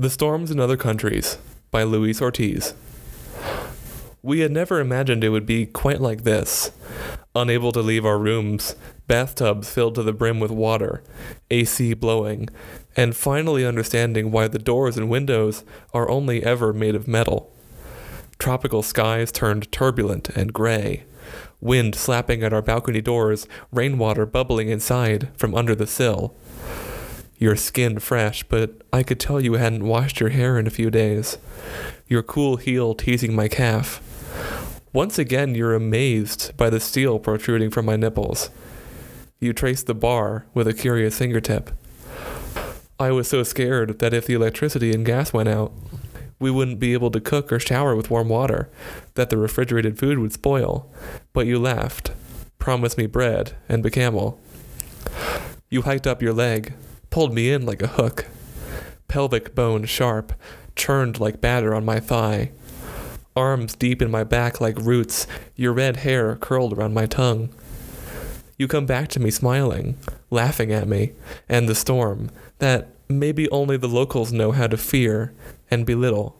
The Storms in Other Countries by Louise Ortiz. We had never imagined it would be quite like this. Unable to leave our rooms, bathtubs filled to the brim with water, AC blowing, and finally understanding why the doors and windows are only ever made of metal. Tropical skies turned turbulent and gray, wind slapping at our balcony doors, rainwater bubbling inside from under the sill. Your skin fresh, but I could tell you hadn't washed your hair in a few days. Your cool heel teasing my calf. Once again, you're amazed by the steel protruding from my nipples. You trace the bar with a curious fingertip. I was so scared that if the electricity and gas went out, we wouldn't be able to cook or shower with warm water, that the refrigerated food would spoil. But you laughed, promised me bread and a camel. You hiked up your leg, pulled me in like a hook. Pelvic bone sharp, churned like batter on my thigh. Arms deep in my back like roots, your red hair curled around my tongue. You come back to me smiling, laughing at me, and the storm, that maybe only the locals know how to fear and belittle.